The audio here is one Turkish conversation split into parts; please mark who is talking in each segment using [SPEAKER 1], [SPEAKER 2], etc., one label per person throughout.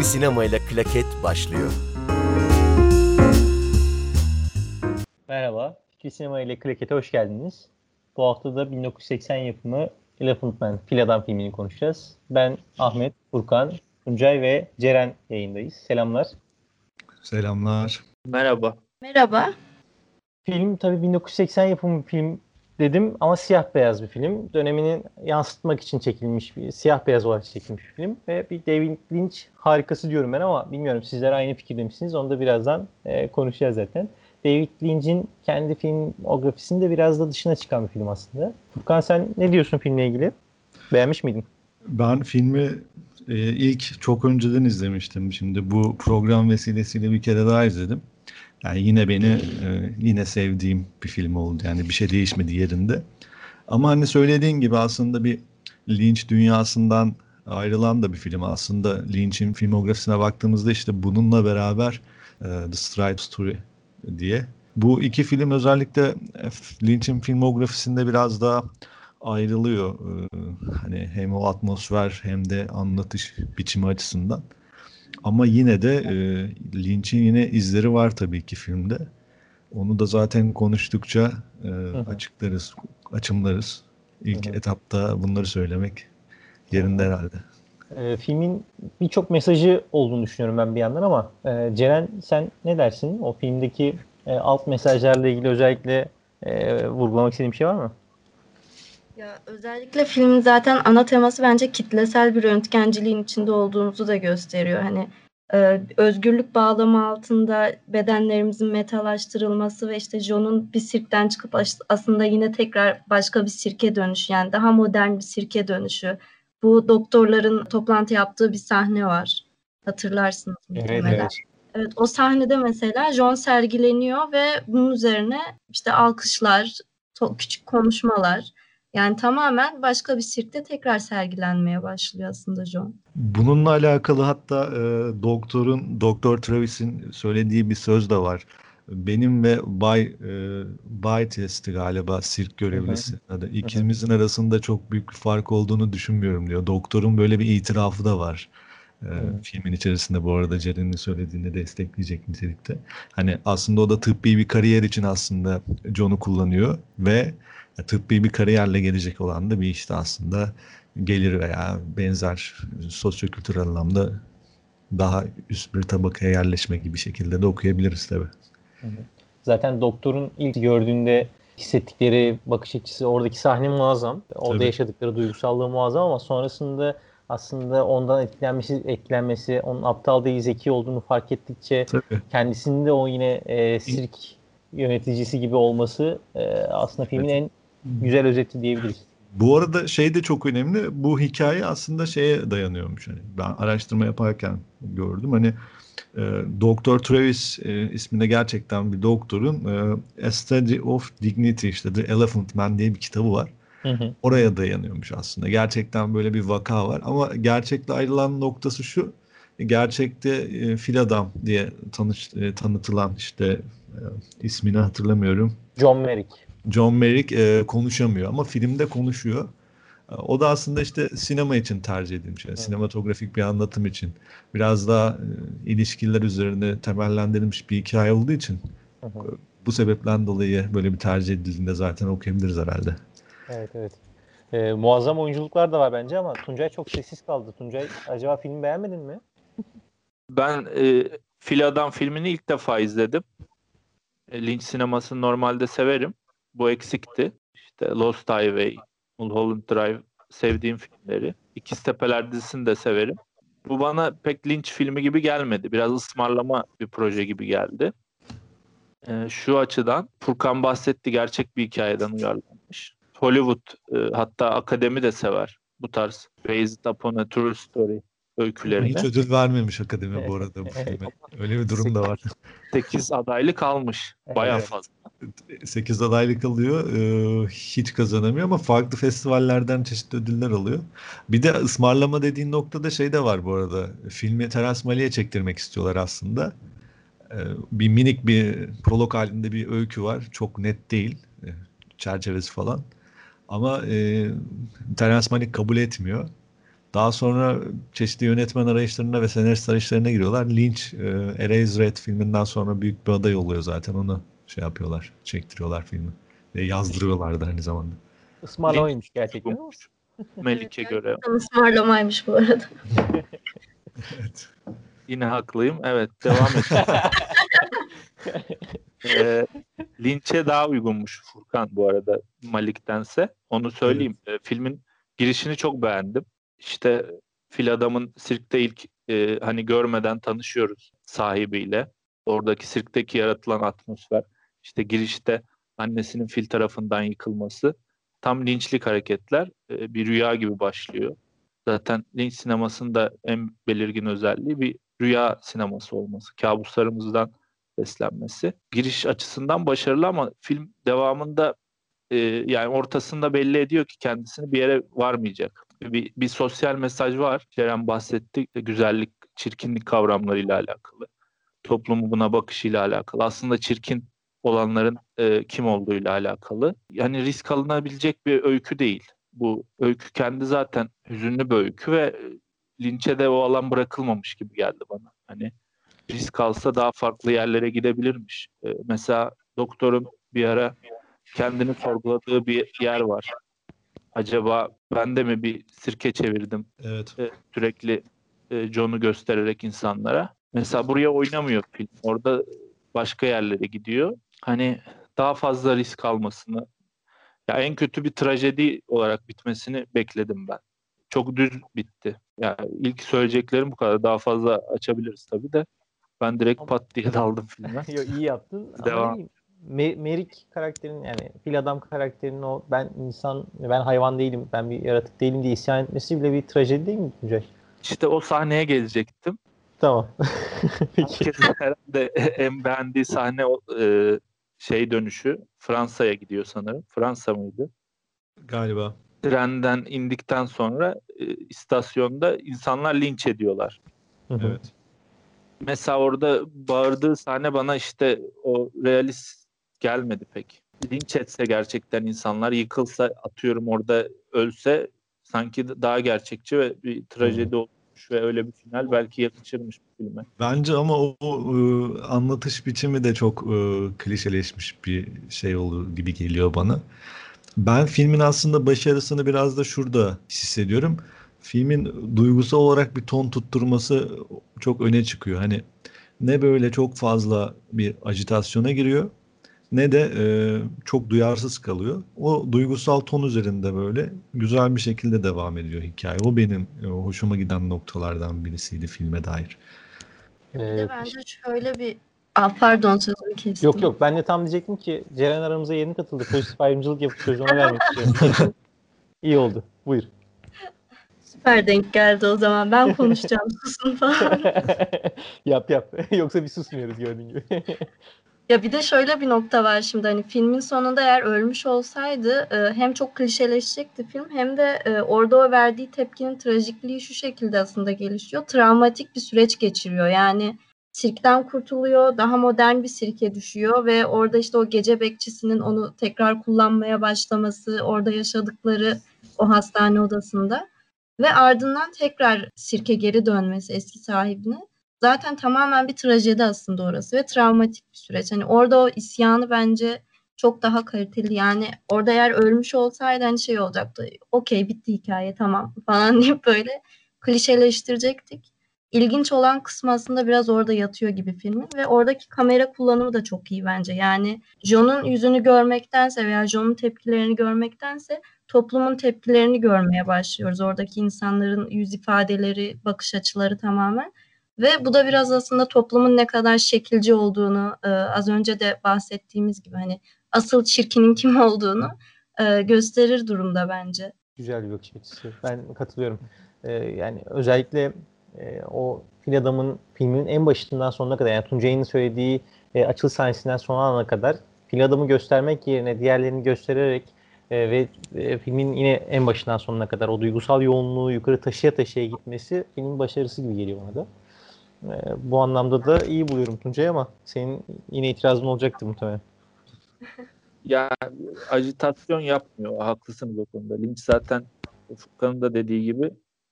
[SPEAKER 1] Fikri Sinema ile Klaket başlıyor.
[SPEAKER 2] Merhaba, Fikri Sinema ile Klaket'e hoş geldiniz. Bu hafta da 1980 yapımı Elephant Man, Fil Adam filmini konuşacağız. Ben Ahmet, Furkan, Tuncay ve Ceren yayındayız. Selamlar.
[SPEAKER 3] Selamlar.
[SPEAKER 4] Merhaba.
[SPEAKER 5] Merhaba.
[SPEAKER 2] Film tabii 1980 yapımı bir film dedim ama siyah beyaz bir film. Dönemini yansıtmak için çekilmiş bir siyah beyaz olarak çekilmiş bir film ve bir David Lynch harikası diyorum ben ama bilmiyorum sizler aynı fikirde misiniz? Onu da birazdan e, konuşacağız zaten. David Lynch'in kendi filmografisinde biraz da dışına çıkan bir film aslında. Furkan sen ne diyorsun filmle ilgili? Beğenmiş miydin?
[SPEAKER 3] Ben filmi e, ilk çok önceden izlemiştim. Şimdi bu program vesilesiyle bir kere daha izledim. Yani yine beni e, yine sevdiğim bir film oldu. Yani bir şey değişmedi yerinde. Ama hani söylediğin gibi aslında bir Lynch dünyasından ayrılan da bir film aslında. Lynch'in filmografisine baktığımızda işte bununla beraber e, The Stride Story diye. Bu iki film özellikle e, Lynch'in filmografisinde biraz daha ayrılıyor. Hani hem o atmosfer hem de anlatış biçimi açısından. Ama yine de e, Lynch'in yine izleri var tabii ki filmde. Onu da zaten konuştukça e, açıklarız, açımlarız. İlk
[SPEAKER 2] Hı hı.
[SPEAKER 3] etapta bunları söylemek yerinde herhalde.
[SPEAKER 2] E, filmin birçok mesajı olduğunu düşünüyorum ben bir yandan ama e, Ceren sen ne dersin? O filmdeki e, alt mesajlarla ilgili özellikle e, vurgulamak istediğin bir şey var mı?
[SPEAKER 5] Ya özellikle filmin zaten ana teması bence kitlesel bir röntgenciliğin içinde olduğumuzu da gösteriyor. Hani e, özgürlük bağlamı altında bedenlerimizin metalaştırılması ve işte John'un bir sirkten çıkıp as- aslında yine tekrar başka bir sirke dönüşü yani daha modern bir sirke dönüşü. Bu doktorların toplantı yaptığı bir sahne var. Hatırlarsınız muhtemelen. Evet o sahnede mesela John sergileniyor ve bunun üzerine işte alkışlar, küçük konuşmalar. Yani tamamen başka bir sirkte tekrar sergilenmeye başlıyor aslında John.
[SPEAKER 3] Bununla alakalı hatta e, doktorun, Doktor Travis'in söylediği bir söz de var. Benim ve Bay e, Bay Test'i galiba sirk görevlisi. İkimizin arasında çok büyük bir fark olduğunu düşünmüyorum diyor. Doktorun böyle bir itirafı da var. E, filmin içerisinde bu arada Ceren'in söylediğini destekleyecek nitelikte. Hani aslında o da tıbbi bir kariyer için aslında John'u kullanıyor ve tıbbi bir kariyerle gelecek olan da bir işte aslında gelir veya benzer sosyokültürel anlamda daha üst bir tabakaya yerleşme gibi şekilde de okuyabiliriz tabii.
[SPEAKER 2] Zaten doktorun ilk gördüğünde hissettikleri bakış açısı oradaki sahne muazzam. Orada
[SPEAKER 3] Tabii.
[SPEAKER 2] yaşadıkları duygusallığı muazzam ama sonrasında aslında ondan etkilenmesi, etkilenmesi, onun aptal değil zeki olduğunu fark ettikçe
[SPEAKER 3] Tabii.
[SPEAKER 2] kendisinin de o yine e, sirk yöneticisi gibi olması e, aslında filmin en güzel özeti diyebiliriz.
[SPEAKER 3] Bu arada şey de çok önemli. Bu hikaye aslında şeye dayanıyormuş. Hani ben araştırma yaparken gördüm. Hani e, Doktor Travis e, isminde gerçekten bir doktorun e, A Study of Dignity işte The Elephant Man diye bir kitabı var.
[SPEAKER 2] Hı hı.
[SPEAKER 3] Oraya dayanıyormuş aslında. Gerçekten böyle bir vaka var. Ama gerçekle ayrılan noktası şu. Gerçekte e, fil adam diye tanış, e, tanıtılan işte e, ismini hatırlamıyorum.
[SPEAKER 2] John Merrick.
[SPEAKER 3] John Merrick e, konuşamıyor ama filmde konuşuyor. E, O da aslında işte sinema için tercih edilmiş. Yani sinematografik bir anlatım için. Biraz daha e, ilişkiler üzerine temellendirilmiş bir hikaye olduğu için
[SPEAKER 2] Hı hı.
[SPEAKER 3] e, bu sebepten dolayı böyle bir tercih edildiğinde zaten okuyabiliriz herhalde.
[SPEAKER 2] Evet evet. E, muazzam oyunculuklar da var bence ama Tuncay çok sessiz kaldı. Tuncay acaba filmi beğenmedin mi?
[SPEAKER 4] Ben e, Fil Adam filmini ilk defa izledim. E, Lynch sinemasını normalde severim. Bu eksikti. İşte Lost Highway, Mulholland Drive sevdiğim filmleri. İkiz Tepeler dizisini de severim. Bu bana pek Lynch filmi gibi gelmedi. Biraz ısmarlama bir proje gibi geldi. E, şu açıdan Furkan bahsetti gerçek bir hikayeden uyarlanmış. Hollywood e, hatta akademi de sever bu tarz Based Upon a True Story öykülerini.
[SPEAKER 3] Hiç ödül vermemiş akademi bu arada bu filme. Öyle bir durum da var.
[SPEAKER 4] 8 adaylık almış. Bayağı
[SPEAKER 2] Evet.
[SPEAKER 4] fazla.
[SPEAKER 3] 8 adaylık alıyor. e, hiç kazanamıyor ama farklı festivallerden çeşitli ödüller alıyor. Bir de ısmarlama dediğin noktada şey de var bu arada. Filmi Terence Malick'e çektirmek istiyorlar aslında. E, bir minik bir prolog halinde bir öykü var. Çok net değil. e, çerçevesi falan. Ama e, Terence Malick kabul etmiyor. Daha sonra çeşitli yönetmen arayışlarına ve senarist arayışlarına giriyorlar. Lynch, e, Eraserhead filminden sonra büyük bir aday oluyor zaten. Onu şey yapıyorlar, çektiriyorlar filmi. Ve yazdırıyorlar da aynı zamanda.
[SPEAKER 2] Ismarlamaymış gerçekten.
[SPEAKER 4] Melik'e göre.
[SPEAKER 5] Tam ısmarlamaymış bu arada.
[SPEAKER 3] Evet.
[SPEAKER 4] Yine haklıyım. Evet devam et. ee, Lynch'e daha uygunmuş Furkan bu arada Malik'tense. Onu söyleyeyim. Ee, filmin girişini çok beğendim. İşte fil adamın sirkte ilk e, hani görmeden tanışıyoruz sahibiyle. Oradaki sirkteki yaratılan atmosfer. İşte girişte annesinin fil tarafından yıkılması. Tam linçlik hareketler. e, bir rüya gibi başlıyor. Zaten linç sinemasında en belirgin özelliği bir rüya sineması olması. Kabuslarımızdan beslenmesi. Giriş açısından başarılı ama film devamında e, yani ortasında belli ediyor ki kendisini bir yere varmayacak. Bir, bir sosyal mesaj var. Ceren bahsetti. Güzellik, çirkinlik kavramlarıyla alakalı. Toplumu buna bakışıyla alakalı. Aslında çirkin olanların e, kim olduğuyla alakalı. Yani risk alınabilecek bir öykü değil. Bu öykü kendi zaten hüzünlü bir öykü ve linçe de o alan bırakılmamış gibi geldi bana. Hani risk alsa daha farklı yerlere gidebilirmiş. E, mesela doktorun bir ara kendini sorguladığı bir yer var. Acaba ben de mi bir sirke çevirdim
[SPEAKER 3] Evet.
[SPEAKER 4] e, sürekli e, John'u göstererek insanlara. Mesela buraya oynamıyor film. Orada başka yerlere gidiyor. Hani daha fazla risk almasını ya en kötü bir trajedi olarak bitmesini bekledim ben. Çok düz bitti. Yani ilk söyleyeceklerim bu kadar. Daha fazla açabiliriz tabii de. Ben direkt pat diye daldım filme.
[SPEAKER 2] Yo, iyi yaptın. Ama
[SPEAKER 4] Devam.
[SPEAKER 2] Me- Merik karakterinin yani fil adam karakterinin o ben insan ben hayvan değilim ben bir yaratık değilim diye isyan etmesi bile bir trajedi değil mi Tuncay?
[SPEAKER 4] İşte o sahneye gelecektim.
[SPEAKER 2] Tamam. Peki.
[SPEAKER 4] Herkesin herhalde en beğendiği sahne o e, şey dönüşü. Fransa'ya gidiyor sanırım. Fransa mıydı?
[SPEAKER 3] Galiba.
[SPEAKER 4] trenden indikten sonra e, istasyonda insanlar linç ediyorlar.
[SPEAKER 2] Hı hı.
[SPEAKER 3] Evet.
[SPEAKER 4] Mesela orada bağırdığı sahne bana işte o realist gelmedi pek. Linç etse gerçekten insanlar yıkılsa atıyorum orada ölse sanki daha gerçekçi ve bir trajedi olmuş ve öyle bir final belki yakışırmış bu filme.
[SPEAKER 3] Bence ama o, o, e, anlatış biçimi de çok e, klişeleşmiş bir şey olur gibi geliyor bana. Ben filmin aslında başarısını biraz da şurada hissediyorum. Filmin duygusal olarak bir ton tutturması çok öne çıkıyor. Hani ne böyle çok fazla bir ajitasyona giriyor ne de e, çok duyarsız kalıyor. O duygusal ton üzerinde böyle güzel bir şekilde devam ediyor hikaye. O benim e, hoşuma giden noktalardan birisiydi filme dair.
[SPEAKER 5] Bir
[SPEAKER 2] Ee,
[SPEAKER 5] de bence şöyle bir Aa, pardon sözümü kestim.
[SPEAKER 2] Yok yok ben de tam diyecektim ki Ceren aramıza yeni katıldı. Pozitif ayrımcılık yapıp sözü ona vermek istiyorum. İyi oldu. Buyur.
[SPEAKER 5] Süper denk geldi o zaman. Ben konuşacağım susun falan.
[SPEAKER 2] yap yap. Yoksa biz susmuyoruz gördüğün gibi.
[SPEAKER 5] Ya bir de şöyle bir nokta var şimdi hani filmin sonunda eğer ölmüş olsaydı e, hem çok klişeleşecekti film hem de e, orada o verdiği tepkinin trajikliği şu şekilde aslında gelişiyor. Travmatik bir süreç geçiriyor. Yani sirkten kurtuluyor, daha modern bir sirke düşüyor ve orada işte o gece bekçisinin onu tekrar kullanmaya başlaması, orada yaşadıkları o hastane odasında ve ardından tekrar sirke geri dönmesi eski sahibine. Zaten tamamen bir trajedi aslında orası ve travmatik bir süreç. Hani orada o isyanı bence çok daha kaliteli. Yani orada eğer ölmüş olsaydı hani şey olacaktı. Okey bitti hikaye tamam falan deyip böyle klişeleştirecektik. İlginç olan kısmı aslında biraz orada yatıyor gibi filmin ve oradaki kamera kullanımı da çok iyi bence. Yani John'un yüzünü görmektense veya John'un tepkilerini görmektense toplumun tepkilerini görmeye başlıyoruz. Oradaki insanların yüz ifadeleri, bakış açıları tamamen. Ve bu da biraz aslında toplumun ne kadar şekilci olduğunu, e, az önce de bahsettiğimiz gibi hani asıl çirkinin kim olduğunu e, gösterir durumda bence.
[SPEAKER 2] Güzel bir bakış açısı. Ben katılıyorum. Ee, yani özellikle e, o fil adamın filmin en başından sonuna kadar yani Tuncay'ın söylediği e, açılış sahnesinden son ana kadar fil adamı göstermek yerine diğerlerini göstererek e, ve e, filmin yine en başından sonuna kadar o duygusal yoğunluğu yukarı taşıya taşıya gitmesi filmin başarısı gibi geliyor bana da. E, bu anlamda da iyi buluyorum Tuncay ama senin yine itirazın olacaktır muhtemelen.
[SPEAKER 4] Ya ajitasyon yapmıyor. Haklısınız o konuda. Lynch zaten Furkan'ın da dediği gibi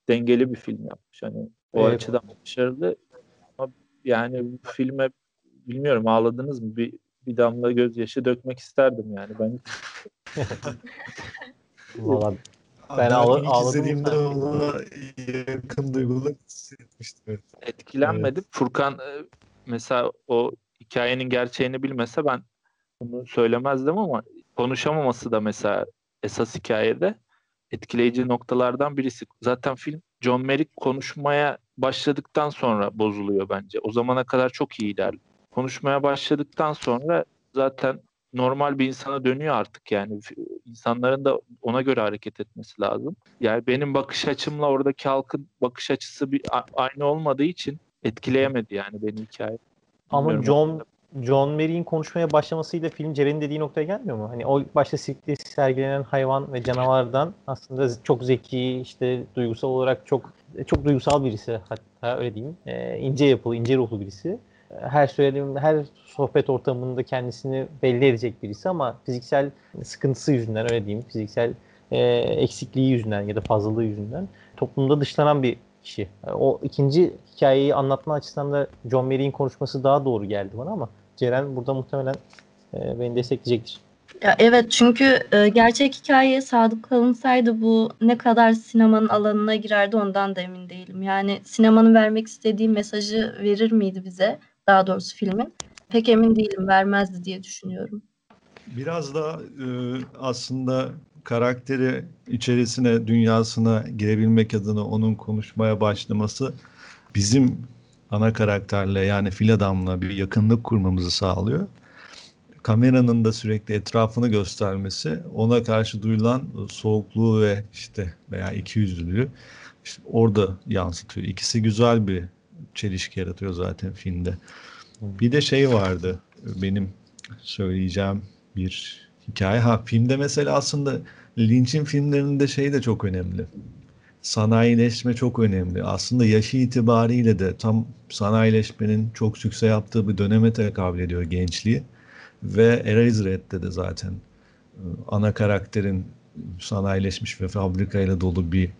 [SPEAKER 4] dengeli bir film yapmış. Hani o
[SPEAKER 2] Evet.
[SPEAKER 4] açıdan başarılı. Ama yani bu filme bilmiyorum ağladınız mı? Bir, bir damla gözyaşı dökmek isterdim yani. Ben
[SPEAKER 2] Valla
[SPEAKER 3] Ben
[SPEAKER 2] ağla- ağladım
[SPEAKER 3] izlediğimde ona yakın duygular hissetmiştim. Evet.
[SPEAKER 4] etkilenmedim. Furkan e, mesela o hikayenin gerçeğini bilmese ben bunu söylemezdim ama konuşamaması da mesela esas hikayede etkileyici noktalardan birisi. Zaten film John Merrick konuşmaya başladıktan sonra bozuluyor bence. O zamana kadar çok iyi ilerliyor. Konuşmaya başladıktan sonra zaten normal bir insana dönüyor artık yani. İnsanların da ona göre hareket etmesi lazım. Yani benim bakış açımla oradaki halkın bakış açısı bir aynı olmadığı için etkileyemedi yani beni hikaye.
[SPEAKER 2] Ama
[SPEAKER 4] Bilmiyorum.
[SPEAKER 2] John John Merrick'in konuşmaya başlamasıyla film Ceren'in dediği noktaya gelmiyor mu? Hani o başta sirkte sergilenen hayvan ve canavardan aslında çok zeki, işte duygusal olarak çok çok duygusal birisi hatta öyle diyeyim. Ee, ince yapılı, ince ruhlu birisi. Her söylediğim, her sohbet ortamında kendisini belli edecek birisi ama fiziksel sıkıntısı yüzünden öyle diyeyim, fiziksel e, eksikliği yüzünden ya da fazlalığı yüzünden toplumda dışlanan bir kişi. O ikinci hikayeyi anlatma açısından da John Merrick'in konuşması daha doğru geldi bana ama Ceren burada muhtemelen e, beni destekleyecektir.
[SPEAKER 5] Ya evet çünkü e, gerçek hikayeye sadık kalınsaydı bu ne kadar sinemanın alanına girerdi ondan da emin değilim. Yani sinemanın vermek istediği mesajı verir miydi bize? Daha doğrusu filmin. Pek emin değilim vermezdi diye düşünüyorum.
[SPEAKER 3] Biraz da e, aslında karakteri içerisine, dünyasına girebilmek adına onun konuşmaya başlaması bizim ana karakterle yani fil adamla bir yakınlık kurmamızı sağlıyor. Kameranın da sürekli etrafını göstermesi ona karşı duyulan soğukluğu ve işte veya ikiyüzlülüğü işte orada yansıtıyor. İkisi güzel bir çelişki yaratıyor zaten filmde. Bir de şey vardı benim söyleyeceğim bir hikaye. Ha filmde mesela aslında Lynch'in filmlerinde şey de çok önemli. Sanayileşme çok önemli. Aslında yaşı itibariyle de tam sanayileşmenin çok sükse yaptığı bir döneme tekabül ediyor gençliği. Ve Eraserhead'de de zaten e, ana karakterin sanayileşmiş ve fabrikayla dolu bir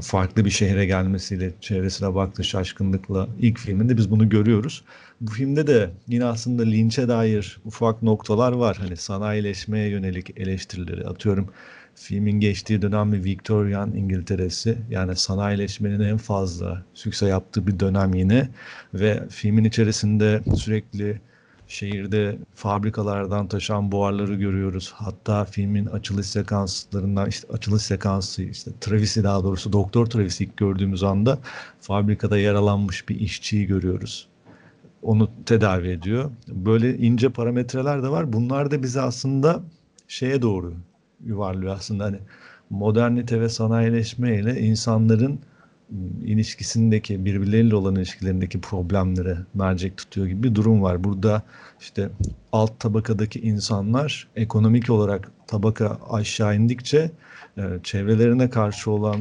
[SPEAKER 3] farklı bir şehre gelmesiyle çevresine baktığı şaşkınlıkla ilk filminde biz bunu görüyoruz. Bu filmde de yine aslında linçe dair ufak noktalar var. Hani sanayileşmeye yönelik eleştirileri atıyorum. Filmin geçtiği dönem bir Victorian İngiltere'si yani sanayileşmenin en fazla sükse yaptığı bir dönem yine ve filmin içerisinde sürekli şehirde fabrikalardan taşan buharları görüyoruz. Hatta filmin açılış sekanslarından işte açılış sekansı işte Travis'i daha doğrusu Doktor Travis'i ilk gördüğümüz anda fabrikada yaralanmış bir işçiyi görüyoruz. Onu tedavi ediyor. Böyle ince parametreler de var. Bunlar da bizi aslında şeye doğru yuvarlıyor aslında hani modernite ve sanayileşme ile insanların ilişkisindeki birbirleriyle olan ilişkilerindeki problemlere mercek tutuyor gibi bir durum var. Burada işte alt tabakadaki insanlar ekonomik olarak tabaka aşağı indikçe e, çevrelerine karşı olan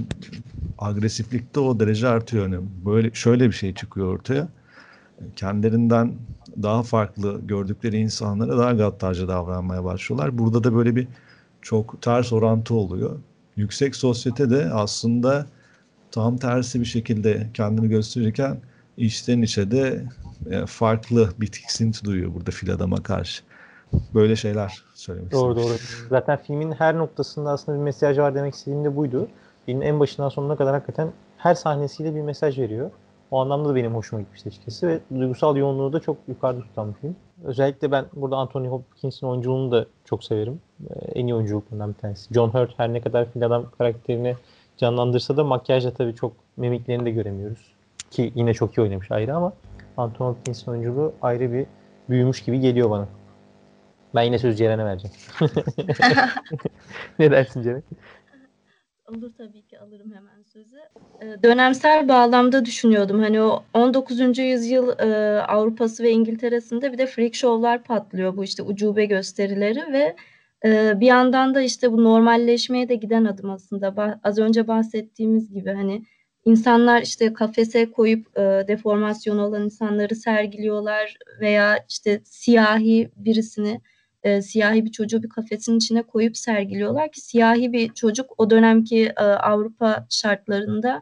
[SPEAKER 3] agresiflik de o derece artıyor. Yani böyle şöyle bir şey çıkıyor ortaya. Kendilerinden daha farklı gördükleri insanlara daha gaddarca davranmaya başlıyorlar. Burada da böyle bir çok ters orantı oluyor. Yüksek sosyete de aslında tam tersi bir şekilde kendini gösterirken içten içe de e, farklı bir tiksinti duyuyor burada fil adama karşı. Böyle şeyler söylemek
[SPEAKER 2] Doğru
[SPEAKER 3] istedim.
[SPEAKER 2] doğru. Zaten filmin her noktasında aslında bir mesaj var demek istediğim de buydu. Filmin en başından sonuna kadar hakikaten her sahnesiyle bir mesaj veriyor. O anlamda da benim hoşuma gitmişti açıkçası ve duygusal yoğunluğu da çok yukarıda tutan bir film. Özellikle ben burada Anthony Hopkins'in oyunculuğunu da çok severim. Ee, En iyi oyunculuklarından bir tanesi. John Hurt her ne kadar fil adam karakterini canlandırsa da makyajla tabii çok mimiklerini de göremiyoruz. Ki yine çok iyi oynamış ayrı ama Anthony Hopkins'in oyunculuğu ayrı bir büyümüş gibi geliyor bana. Ben yine sözü Ceren'e vereceğim. ne dersin Ceren?
[SPEAKER 5] Olur tabii ki alırım hemen sözü. Ee, Dönemsel bağlamda düşünüyordum. Hani o 19. yüzyıl e, Avrupa'sı ve İngiltere'sinde bir de freak show'lar patlıyor. Bu işte ucube gösterileri ve bir yandan da işte bu normalleşmeye de giden adım aslında. Az önce bahsettiğimiz gibi hani insanlar işte kafese koyup deformasyonu olan insanları sergiliyorlar veya işte siyahi birisini siyahi bir çocuğu bir kafesin içine koyup sergiliyorlar ki siyahi bir çocuk o dönemki Avrupa şartlarında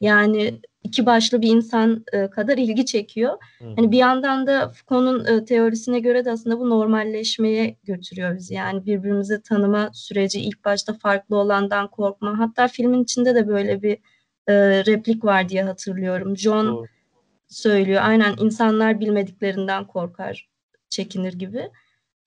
[SPEAKER 5] Yani iki başlı bir insan e, kadar ilgi çekiyor.
[SPEAKER 2] Hı.
[SPEAKER 5] Hani bir yandan da Foucault'un e, teorisine göre de aslında bu normalleşmeye götürüyor bizi. Yani birbirimizi tanıma süreci ilk başta farklı olandan korkma. Hatta filmin içinde de böyle bir e, replik var diye hatırlıyorum. John
[SPEAKER 2] Doğru.
[SPEAKER 5] söylüyor. Aynen insanlar bilmediklerinden korkar, çekinir gibi.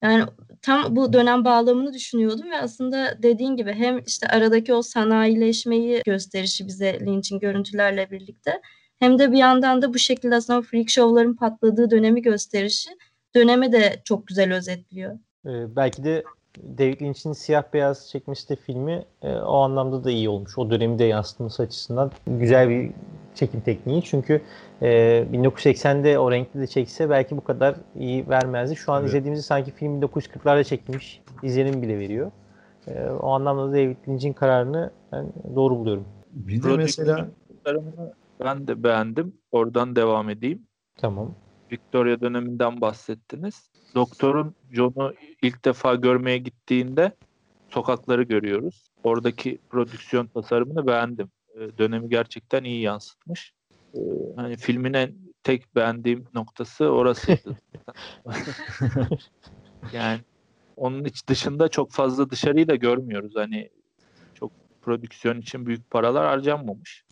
[SPEAKER 5] Yani tam bu dönem bağlamını düşünüyordum ve aslında dediğin gibi hem işte aradaki o sanayileşmeyi gösterişi bize Lynch'in görüntülerle birlikte hem de bir yandan da bu şekilde aslında freak show'ların patladığı dönemi gösterişi dönemi de çok güzel özetliyor.
[SPEAKER 2] Ee, belki de David Lynch'in siyah beyaz de filmi e, o anlamda da iyi olmuş. O dönemi de yansıtması açısından güzel bir çekim tekniği. Çünkü e, 1980'de o renkli de çekse belki bu kadar iyi vermezdi. Şu an
[SPEAKER 3] Evet.
[SPEAKER 2] izlediğimizde sanki film 1940'larda çekilmiş izlenim bile veriyor. E, o anlamda da David Lynch'in kararını ben doğru buluyorum.
[SPEAKER 3] Bir de mesela
[SPEAKER 4] ben de beğendim. Oradan devam edeyim.
[SPEAKER 2] Tamam.
[SPEAKER 4] Victoria döneminden bahsettiniz. Doktorun John'u ilk defa görmeye gittiğinde sokakları görüyoruz. Oradaki prodüksiyon tasarımını beğendim. Ee, Dönemi gerçekten iyi yansıtmış. Ee, Hani filmin en tek beğendiğim noktası orasıydı. yani onun iç dışında çok fazla dışarıyı da görmüyoruz. Hani çok prodüksiyon için büyük paralar harcanmamış.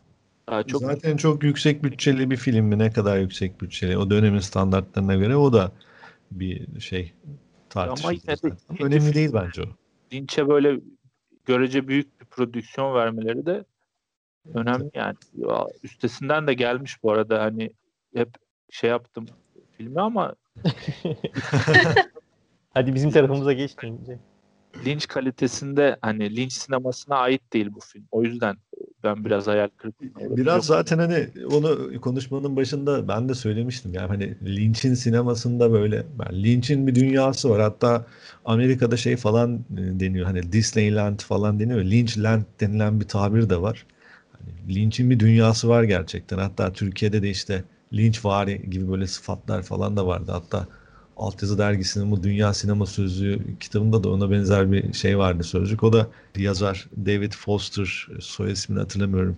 [SPEAKER 4] Daha çok
[SPEAKER 3] zaten çok yüksek bütçeli bir film mi? Ne kadar yüksek bütçeli? O dönemin standartlarına göre o da bir şey tartışılır.
[SPEAKER 4] yine de
[SPEAKER 3] zaten.
[SPEAKER 4] ikinci
[SPEAKER 3] Önemli değil bence o.
[SPEAKER 4] Lynch'e böyle görece büyük bir prodüksiyon vermeleri de önemli yani. Ya, Üstesinden de gelmiş bu arada hani hep şey yaptım filmi ama
[SPEAKER 2] Hadi bizim tarafımıza geç.
[SPEAKER 4] Lynch kalitesinde hani Lynch sinemasına ait değil bu film. O yüzden ben biraz hayal kırıklığına uğradım.
[SPEAKER 3] Biraz
[SPEAKER 4] Yok,
[SPEAKER 3] zaten hani onu konuşmanın başında ben de söylemiştim. Yani hani Lynch'in sinemasında böyle yani Lynch'in bir dünyası var. Hatta Amerika'da şey falan e, deniyor. Hani Disneyland falan deniyor. Lynchland denilen bir tabir de var. Hani Lynch'in bir dünyası var gerçekten. Hatta Türkiye'de de işte Lynchvari gibi böyle sıfatlar falan da vardı. Hatta Altyazı dergisinin bu Dünya Sinema Sözlüğü kitabında da ona benzer bir şey vardı sözcük. O da yazar David Foster soy ismini hatırlamıyorum.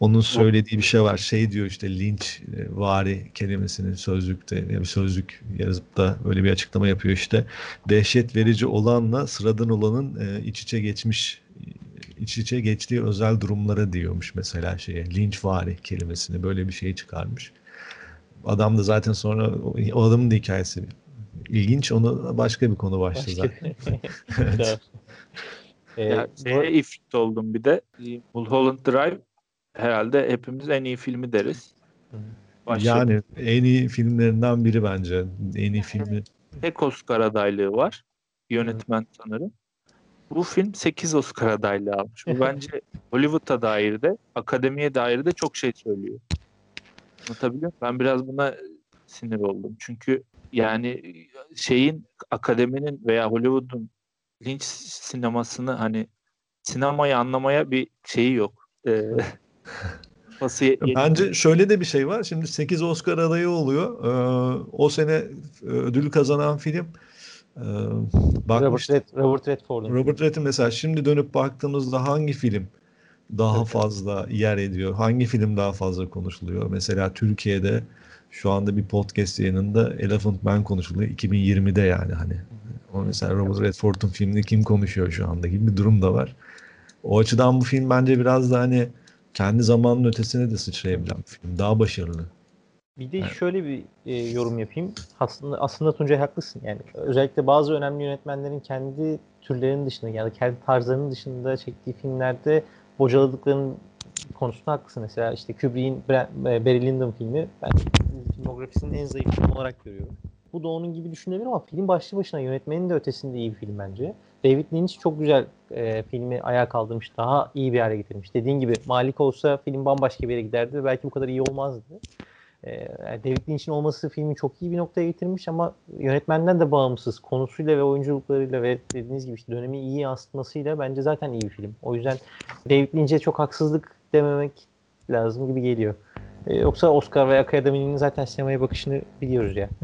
[SPEAKER 3] Onun söylediği bir şey var. Şey diyor işte linç e, vari kelimesini sözlükte ya bir sözlük yazıp da öyle bir açıklama yapıyor işte. Dehşet verici olanla sıradan olanın e, iç içe geçmiş iç içe geçtiği özel durumlara diyormuş mesela şeye. Linç vari kelimesini böyle bir şey çıkarmış. Adam da zaten sonra o adamın da hikayesi ilginç. Onu başka bir konu
[SPEAKER 2] Başka.
[SPEAKER 3] zaten.
[SPEAKER 2] Evet. Ee,
[SPEAKER 4] şeye ifrit oldum bir de. Mulholland Drive herhalde hepimiz en iyi filmi deriz.
[SPEAKER 2] Hı.
[SPEAKER 4] Başladı.
[SPEAKER 3] Yani en iyi filmlerinden biri bence. En iyi filmi.
[SPEAKER 4] tek Oscar adaylığı var. Yönetmen sanırım. Bu film 8 Oscar adaylığı almış. Bu bence Hollywood'a dair de, akademiye dair de çok şey söylüyor. Anlatabiliyor muyum? Ben biraz buna sinir oldum. Çünkü yani şeyin akademinin veya Hollywood'un Lynch sinemasını hani sinemayı anlamaya bir şeyi yok. Ee,
[SPEAKER 3] Bence şöyle de bir şey var. Şimdi 8 Oscar adayı oluyor. Ee, o sene e, ödül kazanan film e,
[SPEAKER 2] Robert, Red, Robert Redford'un.
[SPEAKER 3] Robert Redford mesela şimdi dönüp baktığımızda hangi film daha
[SPEAKER 2] Evet.
[SPEAKER 3] fazla yer ediyor? Hangi film daha fazla konuşuluyor? Mesela Türkiye'de şu anda bir podcast yayınında Elephant Man konuşuluyor. 2020'de yani hani. O mesela Robert Redford'un filmini kim konuşuyor şu anda gibi bir durum da var. O açıdan bu film bence biraz da hani kendi zamanının ötesine de sıçrayabilen bir film. Daha başarılı.
[SPEAKER 2] Bir de
[SPEAKER 3] Evet.
[SPEAKER 2] şöyle bir e, yorum yapayım. Aslında aslında Tuncay haklısın. Yani özellikle bazı önemli yönetmenlerin kendi türlerinin dışında yani kendi tarzlarının dışında çektiği filmlerde bocaladıklarının konusunda haklısın. Mesela işte Kubrick'in e, Barry Lyndon filmi ben filmografisinin en zayıf filmi olarak görüyorum. Bu da onun gibi düşünülebilir ama film başlı başına yönetmenin de ötesinde iyi bir film bence. David Lynch çok güzel e, filmi ayağa kaldırmış, daha iyi bir hale getirmiş. Dediğin gibi Malik olsa film bambaşka bir yere giderdi belki bu kadar iyi olmazdı. Yani David Lynch'in olması filmi çok iyi bir noktaya getirmiş ama yönetmenden de bağımsız konusuyla ve oyunculuklarıyla ve dediğiniz gibi işte dönemi iyi yansıtmasıyla bence zaten iyi bir film. O yüzden David Lynch'e çok haksızlık dememek lazım gibi geliyor. Ee, yoksa Oscar veya Akademi'nin zaten sinemaya bakışını biliyoruz ya.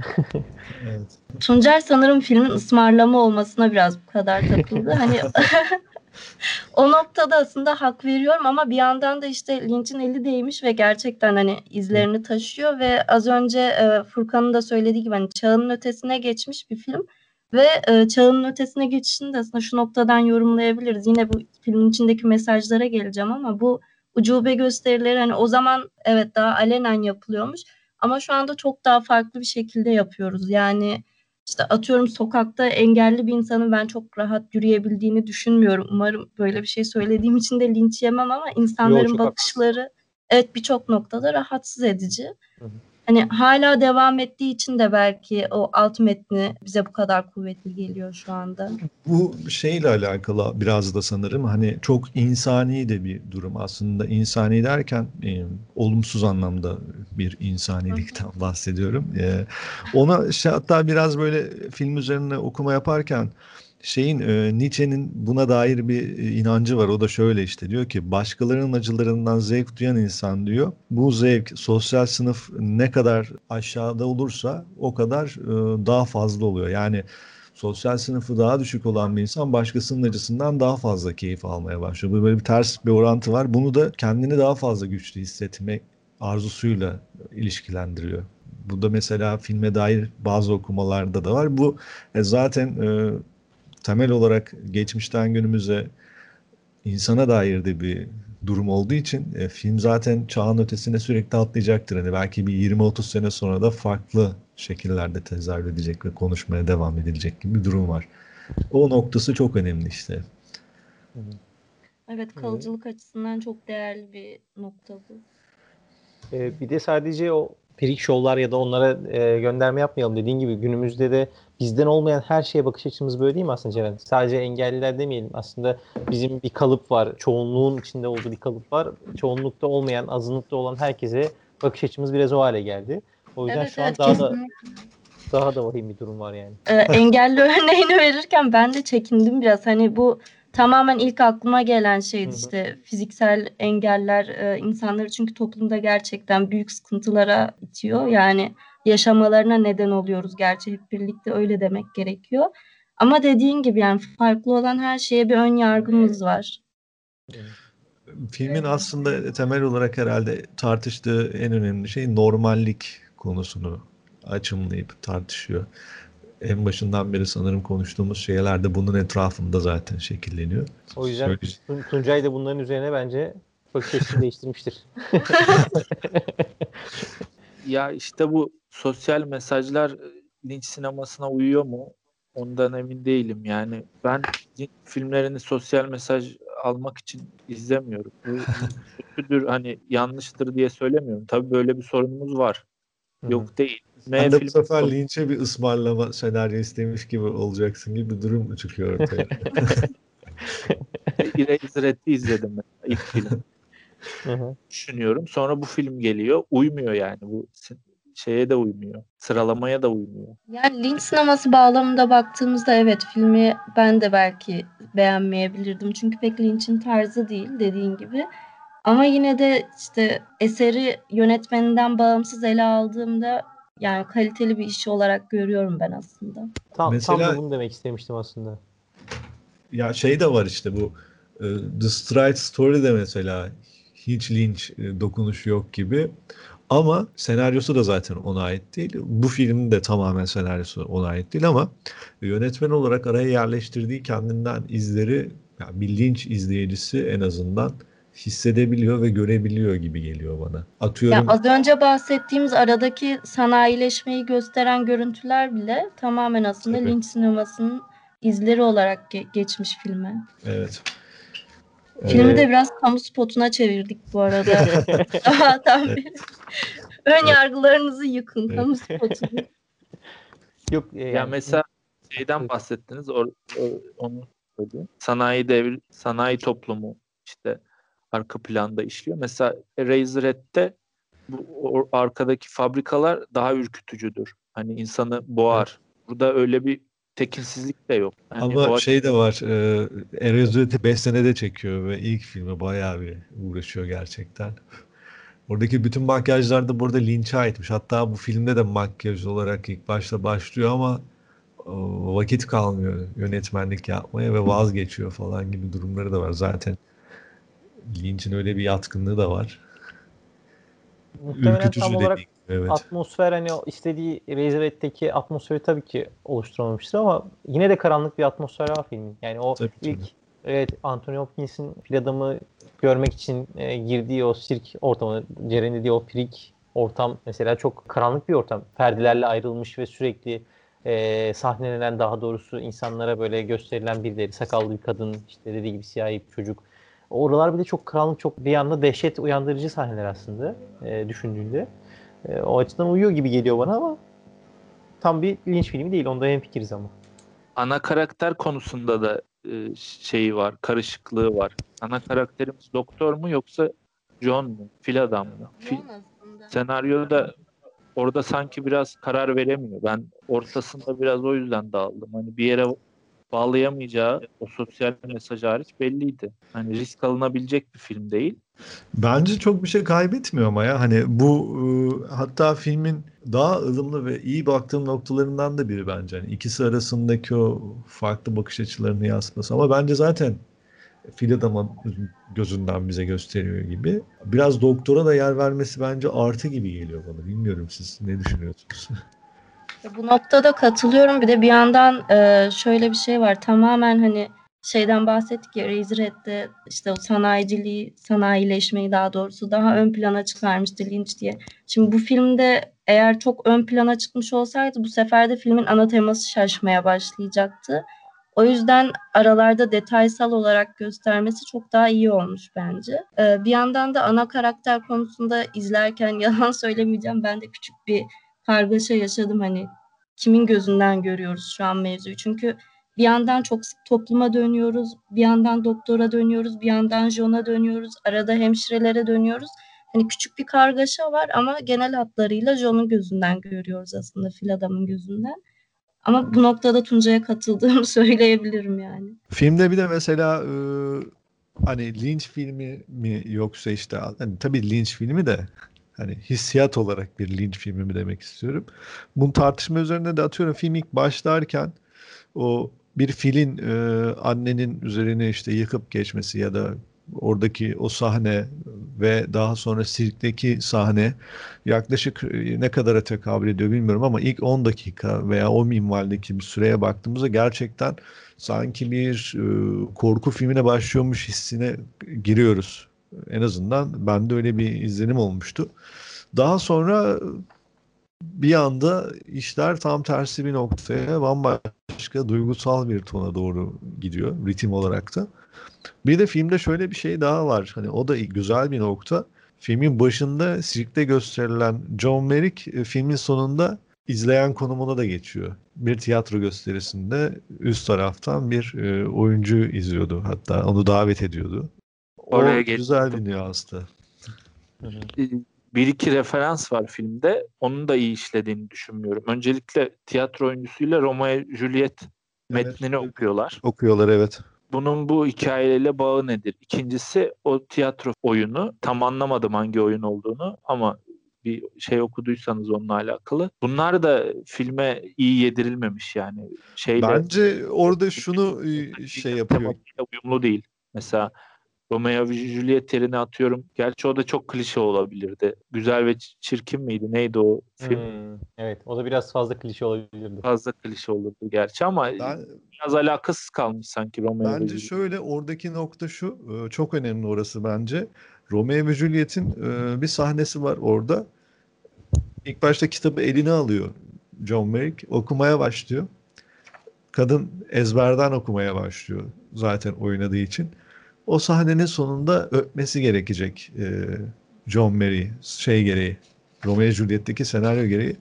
[SPEAKER 3] Evet.
[SPEAKER 5] Tuncay sanırım filmin ısmarlama olmasına biraz bu kadar takıldı. hani o noktada aslında hak veriyorum ama bir yandan da işte Lynch'in eli değmiş ve gerçekten hani izlerini taşıyor ve az önce e, Furkan'ın da söylediği gibi hani çağının ötesine geçmiş bir film ve e, çağının ötesine geçişini de aslında şu noktadan yorumlayabiliriz. Yine bu filmin içindeki mesajlara geleceğim ama bu ucube gösterileri hani o zaman evet daha alenen yapılıyormuş ama şu anda çok daha farklı bir şekilde yapıyoruz. Yani işte atıyorum sokakta engelli bir insanın ben çok rahat yürüyebildiğini düşünmüyorum. Umarım böyle bir şey söylediğim için de linç yemem ama insanların
[SPEAKER 2] Yo,
[SPEAKER 5] bakışları evet birçok noktada rahatsız edici.
[SPEAKER 2] Hı hı.
[SPEAKER 5] Hani hala devam ettiği için de belki o alt metni bize bu kadar kuvvetli geliyor şu anda.
[SPEAKER 3] Bu şeyle alakalı biraz da sanırım hani çok insani de bir durum aslında insani derken e, olumsuz anlamda bir insanilikten bahsediyorum. E, ona şey, hatta biraz böyle film üzerine okuma yaparken şeyin e, Nietzsche'nin buna dair bir e, inancı var. O da şöyle işte diyor ki başkalarının acılarından zevk duyan insan diyor. Bu zevk sosyal sınıf ne kadar aşağıda olursa o kadar e, daha fazla oluyor. Yani sosyal sınıfı daha düşük olan bir insan başkasının acısından daha fazla keyif almaya başlıyor. Bu böyle bir ters bir orantı var. Bunu da kendini daha fazla güçlü hissetmek arzusuyla ilişkilendiriyor. Bu da mesela filme dair bazı okumalarda da var. Bu e, zaten e, temel olarak geçmişten günümüze insana dair de bir durum olduğu için e, film zaten çağın ötesine sürekli atlayacaktır. Hani belki bir 20-30 sene sonra da farklı şekillerde tezahür edecek ve konuşmaya devam edilecek gibi bir durum var. O noktası çok önemli işte.
[SPEAKER 5] Evet kalıcılık açısından çok değerli bir nokta bu.
[SPEAKER 2] Ee, bir de sadece o freak show'lar ya da onlara e, gönderme yapmayalım dediğin gibi günümüzde de bizden olmayan her şeye bakış açımız böyle değil mi aslında Ceren? Sadece engelliler demeyelim. Aslında bizim bir kalıp var. Çoğunluğun içinde olduğu bir kalıp var. Çoğunlukta olmayan, azınlıkta olan herkese bakış açımız biraz o hale geldi. O yüzden
[SPEAKER 5] Evet
[SPEAKER 2] şu an
[SPEAKER 5] evet
[SPEAKER 2] daha da
[SPEAKER 5] kesinlikle.
[SPEAKER 2] daha da vahim bir durum var yani.
[SPEAKER 5] Ee, engelli örneğini verirken ben de çekindim biraz. Hani bu tamamen ilk aklıma gelen şeydi işte fiziksel engeller e, insanları çünkü toplumda gerçekten büyük sıkıntılara itiyor. Yani yaşamalarına neden oluyoruz gerçi hep birlikte öyle demek gerekiyor. Ama dediğin gibi yani farklı olan her şeye bir ön yargımız var.
[SPEAKER 3] Filmin aslında temel olarak herhalde tartıştığı en önemli şey normallik konusunu açımlayıp tartışıyor. En başından beri sanırım konuştuğumuz şeyler de bunun etrafında zaten şekilleniyor.
[SPEAKER 2] O yüzden
[SPEAKER 3] Söyle-
[SPEAKER 2] Tun- Tuncay da bunların üzerine bence bakış açısını değiştirmiştir.
[SPEAKER 4] Ya işte bu sosyal mesajlar e, linç sinemasına uyuyor mu? Ondan emin değilim. Yani ben filmlerini sosyal mesaj almak için izlemiyorum. Bu kötüdür hani yanlıştır diye söylemiyorum. Tabii böyle bir sorunumuz var. Yok değil. M
[SPEAKER 3] Ben de bu sefer linçe bir ısmarlama senaryo istemiş gibi olacaksın gibi bir durum çıkıyor ortaya.
[SPEAKER 4] Eraserhead'i izledim mesela ilk film.
[SPEAKER 2] Hı hı.
[SPEAKER 4] Düşünüyorum. Sonra bu film geliyor. Uymuyor yani. Bu şeye de uymuyor. Sıralamaya da uymuyor.
[SPEAKER 5] Yani linç sineması bağlamında baktığımızda evet filmi ben de belki beğenmeyebilirdim. Çünkü pek linçin tarzı değil dediğin gibi. Ama yine de işte eseri yönetmeninden bağımsız ele aldığımda yani kaliteli bir iş olarak görüyorum ben aslında.
[SPEAKER 2] Tam, tam
[SPEAKER 3] Mesela-
[SPEAKER 2] da bunu demek istemiştim aslında.
[SPEAKER 3] ya şey de var işte bu e, The Stride Story de mesela hiç linç e, dokunuşu yok gibi. Ama senaryosu da zaten ona ait değil. Bu filmin de tamamen senaryosu ona ait değil ama yönetmen olarak araya yerleştirdiği kendinden izleri yani bir linç izleyicisi en azından hissedebiliyor ve görebiliyor gibi geliyor bana.
[SPEAKER 5] Ya
[SPEAKER 3] Atıyorum
[SPEAKER 5] az önce bahsettiğimiz aradaki sanayileşmeyi gösteren görüntüler bile tamamen aslında
[SPEAKER 3] Tabii.
[SPEAKER 5] linç sinemasının izleri olarak ge- geçmiş filme.
[SPEAKER 3] evet.
[SPEAKER 5] Filmi de biraz kamu spotuna çevirdik bu arada. Sabahtan beri. Ön yargılarınızı yıkın kamu spotunu.
[SPEAKER 2] Yok e,
[SPEAKER 4] Ya
[SPEAKER 2] yani-
[SPEAKER 4] mesela şeyden bahsettiniz. Or, or- onu söyleyeyim. Sanayi devri, sanayi toplumu işte arka planda işliyor. Mesela Eraserhead'de bu o- arkadaki fabrikalar daha ürkütücüdür. Hani insanı boğar. Burada öyle bir tekinsizlik de yok. Yani
[SPEAKER 3] Ama
[SPEAKER 4] o-
[SPEAKER 3] şey de var, e, Eraserhead'i 5 senede çekiyor ve ilk filme bayağı bir uğraşıyor gerçekten. Oradaki bütün makyajlar da burada linçe aitmiş. Hatta bu filmde de makyaj olarak ilk başta başlıyor ama vakit kalmıyor yönetmenlik yapmaya ve vazgeçiyor falan gibi durumları da var. Zaten Lynch'in öyle bir yatkınlığı da var.
[SPEAKER 2] Muhtemelen
[SPEAKER 3] Ürkütücü
[SPEAKER 2] tam olarak
[SPEAKER 3] evet.
[SPEAKER 2] atmosfer hani istediği Razorhead'deki atmosferi tabii ki oluşturamamıştır ama yine de karanlık bir atmosfer var filmin. Yani o
[SPEAKER 3] Tabii,
[SPEAKER 2] ilk
[SPEAKER 3] tabii.
[SPEAKER 2] evet Anthony Hopkins'in fil adamı görmek için e, girdiği o sirk ortamı, Ceren'in dediği o prik ortam mesela çok karanlık bir ortam. Perdelerle ayrılmış ve sürekli e, sahnelenen daha doğrusu insanlara böyle gösterilen birileri, sakallı bir kadın, işte dediği gibi siyahi bir çocuk. Oralar bir de çok karanlık, çok bir anda dehşet uyandırıcı sahneler aslında e, düşündüğünde. E, o açıdan uyuyor gibi geliyor bana ama tam bir linç filmi değil. Onda hemfikiriz ama.
[SPEAKER 4] Ana karakter konusunda da e, şeyi var, karışıklığı var. Ana karakterimiz doktor mu yoksa John mu? Fil adam mı? Fil, senaryoda orada sanki biraz karar veremiyor. Ben ortasında biraz o yüzden dağıldım. Hani bir yere bağlayamayacağı o sosyal mesaj hariç belliydi. Hani risk alınabilecek bir film değil.
[SPEAKER 3] Bence çok bir şey kaybetmiyor ama ya hani bu e, hatta filmin daha ılımlı ve iyi baktığım noktalarından da biri bence. Hani ikisi arasındaki o farklı bakış açılarını yansıtması ama bence zaten fil adamın gözünden bize gösteriyor gibi. Biraz doktora da yer vermesi bence artı gibi geliyor bana. Bilmiyorum siz ne düşünüyorsunuz?
[SPEAKER 5] Bu noktada katılıyorum. Bir de bir yandan e, şöyle bir şey var. Tamamen hani şeyden bahsettik ya Razorhead'de işte o sanayiciliği, sanayileşmeyi daha doğrusu daha ön plana çıkarmıştı Lynch diye. Şimdi bu filmde eğer çok ön plana çıkmış olsaydı bu sefer de filmin ana teması şaşmaya başlayacaktı. O yüzden aralarda detaysal olarak göstermesi çok daha iyi olmuş bence. Ee, bir yandan da ana karakter konusunda izlerken yalan söylemeyeceğim. Ben de küçük bir kargaşa yaşadım hani kimin gözünden görüyoruz şu an mevzuyu. Çünkü bir yandan çok sık topluma dönüyoruz, bir yandan doktora dönüyoruz, bir yandan John'a dönüyoruz, arada hemşirelere dönüyoruz. Hani küçük bir kargaşa var ama genel hatlarıyla John'un gözünden görüyoruz aslında fil adamın gözünden. Ama bu noktada Tuncay'a katıldığımı söyleyebilirim yani.
[SPEAKER 3] Filmde bir de mesela e, hani Lynch filmi mi yoksa işte hani tabii Lynch filmi de hani hissiyat olarak bir Lynch filmi mi demek istiyorum. Bunun tartışma üzerine de atıyorum film ilk başlarken o bir filin e, annenin üzerine işte yıkıp geçmesi ya da oradaki o sahne ve daha sonra sirkteki sahne yaklaşık e, ne kadara tekabül ediyor bilmiyorum ama ilk 10 dakika veya o minvaldeki bir süreye baktığımızda gerçekten sanki bir e, korku filmine başlıyormuş hissine giriyoruz. En azından bende öyle bir izlenim olmuştu. Daha sonra bir anda işler tam tersi bir noktaya bambaşka duygusal bir tona doğru gidiyor ritim olarak da. Bir de filmde şöyle bir şey daha var. Hani o da güzel bir nokta. Filmin başında sirkte gösterilen John Merrick e, filmin sonunda izleyen konumuna da geçiyor. Bir tiyatro gösterisinde üst taraftan bir e, oyuncu izliyordu. Hatta onu davet ediyordu. O
[SPEAKER 4] Oraya
[SPEAKER 3] güzel bir
[SPEAKER 4] gelecektim.
[SPEAKER 3] nüanstı.
[SPEAKER 4] bir iki referans var filmde. Onun da iyi işlediğini düşünmüyorum. Öncelikle tiyatro oyuncusuyla Romeo ve Juliet metnini okuyorlar.
[SPEAKER 3] Okuyorlar evet.
[SPEAKER 4] Bunun bu hikayeyle bağı nedir? İkincisi o tiyatro oyunu. Tam anlamadım hangi oyun olduğunu ama bir şey okuduysanız onunla alakalı. Bunlar da filme iyi yedirilmemiş yani. Şeyle,
[SPEAKER 3] Bence orada şunu e, şey yapıyor.
[SPEAKER 4] uyumlu değil. Mesela Romeo ve Juliet yerine atıyorum. Gerçi o da çok klişe olabilirdi. Güzel ve çirkin miydi? Neydi o film?
[SPEAKER 2] Hmm, evet o da biraz fazla klişe olabilirdi.
[SPEAKER 4] Fazla klişe olurdu gerçi ama
[SPEAKER 3] Ben,
[SPEAKER 4] biraz alakasız kalmış sanki Romeo ve
[SPEAKER 3] Bence
[SPEAKER 4] Juliet.
[SPEAKER 3] şöyle oradaki nokta şu e, çok önemli orası bence. Romeo ve Juliet'in e, bir sahnesi var orada. İlk başta kitabı eline alıyor John Merrick. Okumaya başlıyor. Kadın ezberden okumaya başlıyor zaten oynadığı için. O sahnenin sonunda öpmesi gerekecek e, John Merrick şey gereği. Romeo ve Juliet'teki senaryo gereği.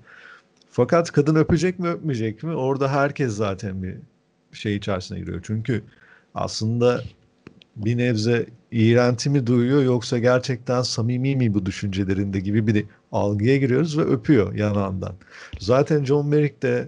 [SPEAKER 3] Fakat kadın öpecek mi öpmeyecek mi? Orada herkes zaten bir şey içerisine giriyor. Çünkü aslında bir nebze iğrenti mi duyuyor yoksa gerçekten samimi mi bu düşüncelerinde gibi bir algıya giriyoruz ve öpüyor yanağından. Zaten John Merrick de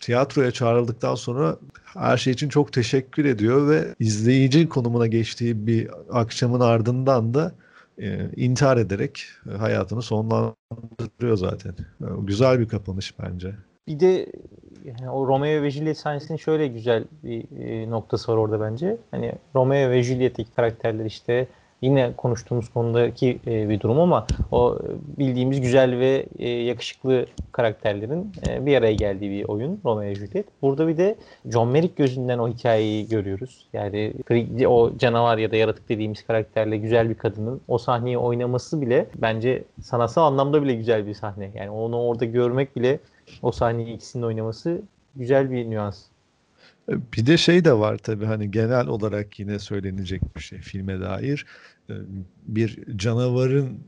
[SPEAKER 3] tiyatroya çağrıldıktan sonra her şey için çok teşekkür ediyor ve izleyici konumuna geçtiği bir akşamın ardından da e, intihar ederek e, hayatını sonlandırıyor zaten. E, güzel bir kapanış bence.
[SPEAKER 2] Bir de yani o Romeo ve Juliet sahnesinin şöyle güzel bir e, noktası var orada bence. Hani Romeo ve Juliet'teki karakterler işte yine konuştuğumuz konudaki e, bir durum ama o bildiğimiz güzel ve e, yakışıklı karakterlerin e, bir araya geldiği bir oyun Romeo Juliet. Burada bir de John Merrick gözünden o hikayeyi görüyoruz. Yani o canavar ya da yaratık dediğimiz karakterle güzel bir kadının o sahneyi oynaması bile bence sanatsal anlamda bile güzel bir sahne. Yani onu orada görmek bile o sahneyi ikisinin oynaması güzel bir nüans.
[SPEAKER 3] Bir de şey de var tabii hani genel olarak yine söylenecek bir şey filme dair. Bir canavarın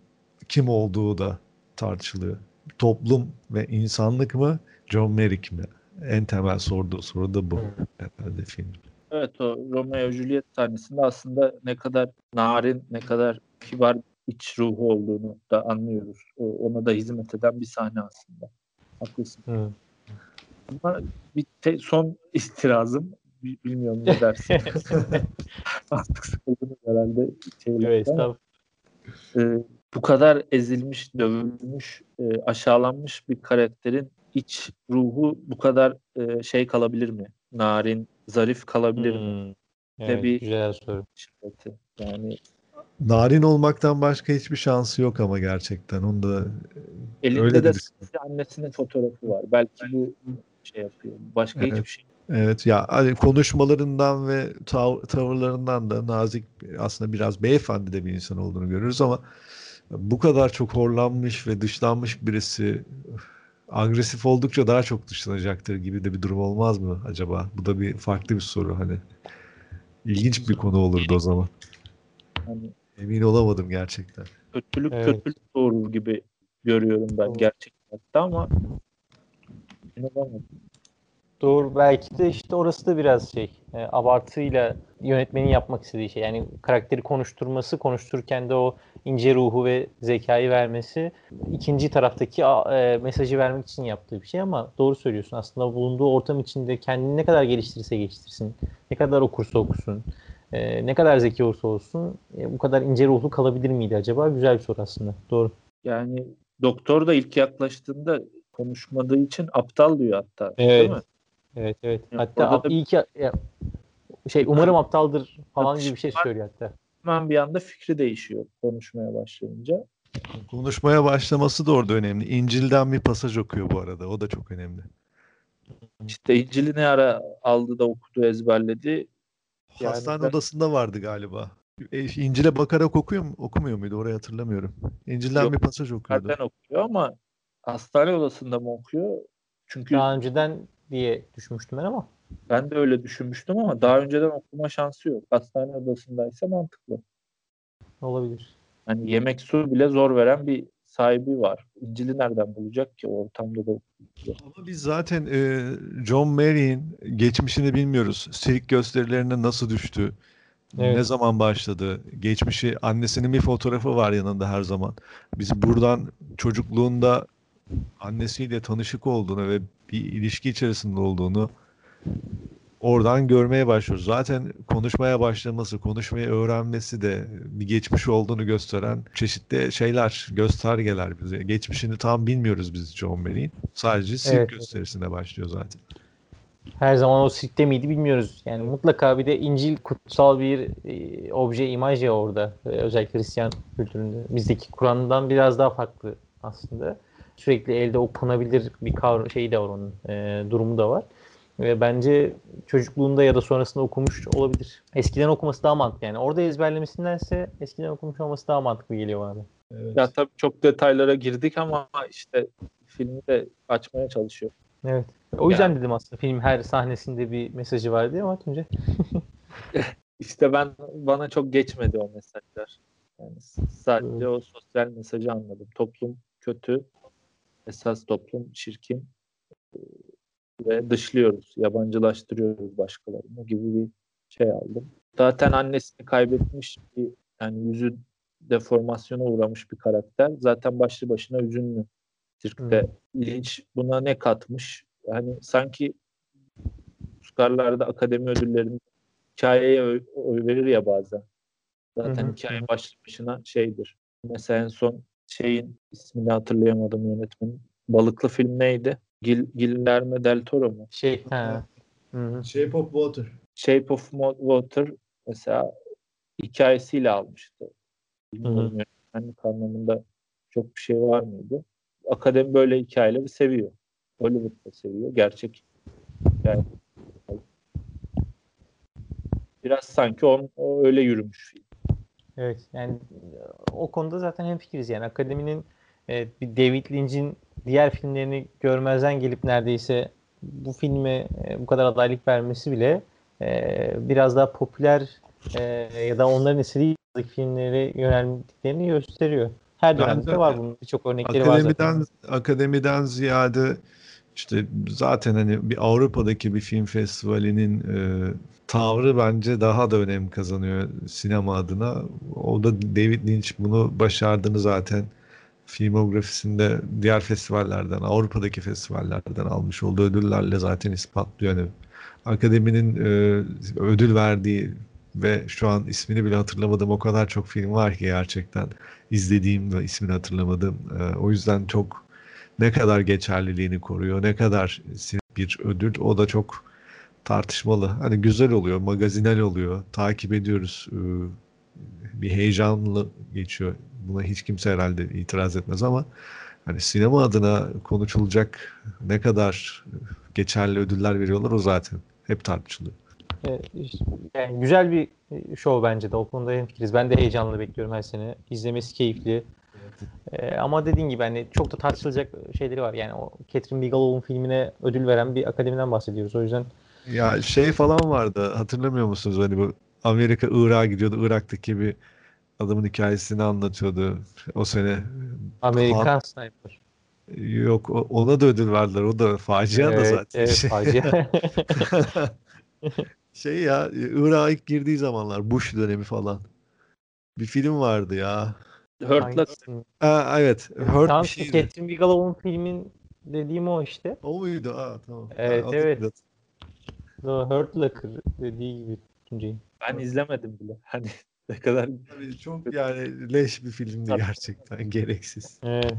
[SPEAKER 3] kim olduğu da tartışılıyor. Toplum ve insanlık mı, John Merrick mi? En temel sorduğu soru da bu herhalde film.
[SPEAKER 4] Evet o Romeo Juliet sahnesinde aslında ne kadar narin, ne kadar kibar iç ruhu olduğunu da anlıyoruz. O, ona da hizmet eden bir sahne aslında. Haklısın. Hı. Ama bir te- son istirazım. Bilmiyorum ne dersin. Artık sıkıldınız herhalde. Evet, ama, e, bu kadar ezilmiş, dövülmüş, e, aşağılanmış bir karakterin iç ruhu bu kadar e, şey kalabilir mi? Narin, zarif kalabilir hmm. mi?
[SPEAKER 2] Evet, bir güzel soru.
[SPEAKER 4] Yani
[SPEAKER 3] Narin olmaktan başka hiçbir şansı yok ama gerçekten. Onu da
[SPEAKER 4] Elinde öyle de annesinin fotoğrafı var. Belki bu şey yapıyor. Başka evet. hiçbir şey
[SPEAKER 3] Evet ya hani konuşmalarından ve tav- tavırlarından da nazik aslında biraz beyefendi de bir insan olduğunu görürüz ama bu kadar çok horlanmış ve dışlanmış birisi agresif oldukça daha çok dışlanacaktır gibi de bir durum olmaz mı acaba? Bu da bir farklı bir soru hani. İlginç bir konu olurdu o zaman. Hani, Emin olamadım gerçekten.
[SPEAKER 4] Kötülük evet. kötülük doğurur gibi görüyorum ben gerçekten ama.
[SPEAKER 2] Doğru belki de işte orası da biraz şey e, abartıyla yönetmenin yapmak istediği şey. Yani karakteri konuşturması, konuştururken de o ince ruhu ve zekayı vermesi ikinci taraftaki e, mesajı vermek için yaptığı bir şey ama doğru söylüyorsun. Aslında bulunduğu ortam içinde kendini ne kadar geliştirirse geliştirsin, ne kadar okursa okusun, e, ne kadar zeki olursa olsun e, bu kadar ince ruhlu kalabilir miydi acaba? Güzel bir soru aslında. Doğru.
[SPEAKER 4] Yani doktor da ilk yaklaştığında konuşmadığı için aptal diyor hatta.
[SPEAKER 2] Evet. Değil mi? Evet evet. Yani hatta da... iyi ki ya, şey umarım aptaldır falan gibi bir şey söylüyor hatta.
[SPEAKER 4] Hemen bir anda fikri değişiyor konuşmaya başlayınca.
[SPEAKER 3] Konuşmaya başlaması da orada önemli. İncil'den bir pasaj okuyor bu arada. O da çok önemli.
[SPEAKER 4] İşte İncil'i ne ara aldı da okudu ezberledi.
[SPEAKER 3] Yani Hastane ben... odasında vardı galiba. E, İncil'e bakarak okuyor mu? Okumuyor muydu? Orayı hatırlamıyorum. İncil'den Yok, bir pasaj okuyordu.
[SPEAKER 4] Zaten okuyor ama hastane odasında mı okuyor? Çünkü
[SPEAKER 2] daha önceden diye düşünmüştüm ben ama.
[SPEAKER 4] Ben de öyle düşünmüştüm ama daha önceden okuma şansı yok. Hastane odasındaysa mantıklı.
[SPEAKER 2] Olabilir.
[SPEAKER 4] Hani yemek su bile zor veren bir sahibi var. İncil'i nereden bulacak ki o ortamda da
[SPEAKER 3] Ama biz zaten e, John Mary'in geçmişini bilmiyoruz. Sirk gösterilerine nasıl düştü? Evet. Ne zaman başladı? Geçmişi, annesinin bir fotoğrafı var yanında her zaman. Biz buradan çocukluğunda annesiyle tanışık olduğunu ve bir ilişki içerisinde olduğunu oradan görmeye başlıyoruz. Zaten konuşmaya başlaması, konuşmayı öğrenmesi de bir geçmiş olduğunu gösteren çeşitli şeyler, göstergeler bize. Geçmişini tam bilmiyoruz biz John Barry'in. Sadece sirk evet. gösterisine başlıyor zaten.
[SPEAKER 2] Her zaman o sirkte miydi bilmiyoruz. Yani mutlaka bir de İncil kutsal bir e, obje, imaj ya orada. E, özellikle Hristiyan kültüründe. Bizdeki Kur'an'dan biraz daha farklı aslında sürekli elde okunabilir bir kavram şeyi de var onun e, durumu da var. Ve bence çocukluğunda ya da sonrasında okumuş olabilir. Eskiden okuması daha mantıklı yani. Orada ezberlemesindense eskiden okumuş olması daha mantıklı geliyor bana.
[SPEAKER 4] Evet. Ya tabii çok detaylara girdik ama işte filmi de açmaya çalışıyor.
[SPEAKER 2] Evet. O yüzden yani. dedim aslında film her sahnesinde bir mesajı var diye ama Tunca.
[SPEAKER 4] İşte ben bana çok geçmedi o mesajlar. Yani sadece evet. o sosyal mesajı anladım. Toplum kötü, esas toplum çirkin ve dışlıyoruz, yabancılaştırıyoruz başkalarını gibi bir şey aldım. Zaten annesini kaybetmiş bir yani yüzü deformasyona uğramış bir karakter. Zaten başlı başına hüzünlü. Sirkte hmm. Lynch buna ne katmış? Yani sanki Oscar'larda akademi ödüllerinde hikayeye oy, oy verir ya bazen. Zaten hı hikaye başlı başına şeydir. Mesela en son şeyin ismini hatırlayamadım yönetmenin. Balıklı film neydi? Gil, Guillermo del Toro mu?
[SPEAKER 2] Şey, ha. Hı-hı.
[SPEAKER 3] Shape of Water.
[SPEAKER 4] Shape of Water mesela hikayesiyle almıştı.
[SPEAKER 2] Bilmiyorum
[SPEAKER 4] yönetmenlik anlamında çok bir şey var mıydı? Akademi böyle hikayeleri seviyor. Hollywood da seviyor. Gerçek yani biraz sanki on, o öyle yürümüş film.
[SPEAKER 2] Evet yani o konuda zaten hemfikiriz yani akademinin e, bir David Lynch'in diğer filmlerini görmezden gelip neredeyse bu filme e, bu kadar adaylık vermesi bile e, biraz daha popüler e, ya da onların eseri filmlere yöneldiklerini gösteriyor. Her dönemde var bunun birçok örnekleri
[SPEAKER 3] akademiden,
[SPEAKER 2] var zaten.
[SPEAKER 3] Akademiden ziyade işte zaten hani bir Avrupa'daki bir film festivalinin e, tavrı bence daha da önem kazanıyor sinema adına. O da David Lynch bunu başardığını zaten filmografisinde diğer festivallerden, Avrupa'daki festivallerden almış olduğu ödüllerle zaten ispatlıyor. Yani akademinin e, ödül verdiği ve şu an ismini bile hatırlamadığım o kadar çok film var ki gerçekten izlediğim ve ismini hatırlamadığım. E, o yüzden çok ne kadar geçerliliğini koruyor, ne kadar bir ödül o da çok tartışmalı. Hani güzel oluyor, magazinel oluyor, takip ediyoruz. E, bir heyecanlı geçiyor. Buna hiç kimse herhalde itiraz etmez ama hani sinema adına konuşulacak ne kadar geçerli ödüller veriyorlar o zaten. Hep tartışılıyor.
[SPEAKER 2] Yani güzel bir show bence de. O konuda hemfikiriz. Ben de heyecanla bekliyorum her sene. İzlemesi keyifli. Ee, ama dediğin gibi hani çok da tartışılacak şeyleri var. Yani o Catherine Bigelow'un filmine ödül veren bir akademiden bahsediyoruz. O yüzden
[SPEAKER 3] ya şey falan vardı. Hatırlamıyor musunuz? Hani bu Amerika Irak'a gidiyordu. Irak'taki bir adamın hikayesini anlatıyordu. O sene
[SPEAKER 2] Amerikan Sniper.
[SPEAKER 3] Yok ona da ödül verdiler. O da facia
[SPEAKER 2] evet,
[SPEAKER 3] da zaten.
[SPEAKER 2] Evet facia.
[SPEAKER 3] şey ya Irak'a ilk girdiği zamanlar Bush dönemi falan. Bir film vardı ya.
[SPEAKER 4] Hurt Locker.
[SPEAKER 3] Ha, evet. Hurt
[SPEAKER 2] Tam
[SPEAKER 3] bir şeydi.
[SPEAKER 2] Catherine Bigelow'un filmin dediğim o işte.
[SPEAKER 3] O muydu? Aa tamam.
[SPEAKER 2] Evet
[SPEAKER 3] Ha,
[SPEAKER 2] evet. The Hurt Locker dediği gibi.
[SPEAKER 4] Ben izlemedim bile. Hani ne kadar
[SPEAKER 3] Tabii çok yani leş bir filmdi gerçekten. Gereksiz.
[SPEAKER 2] Evet.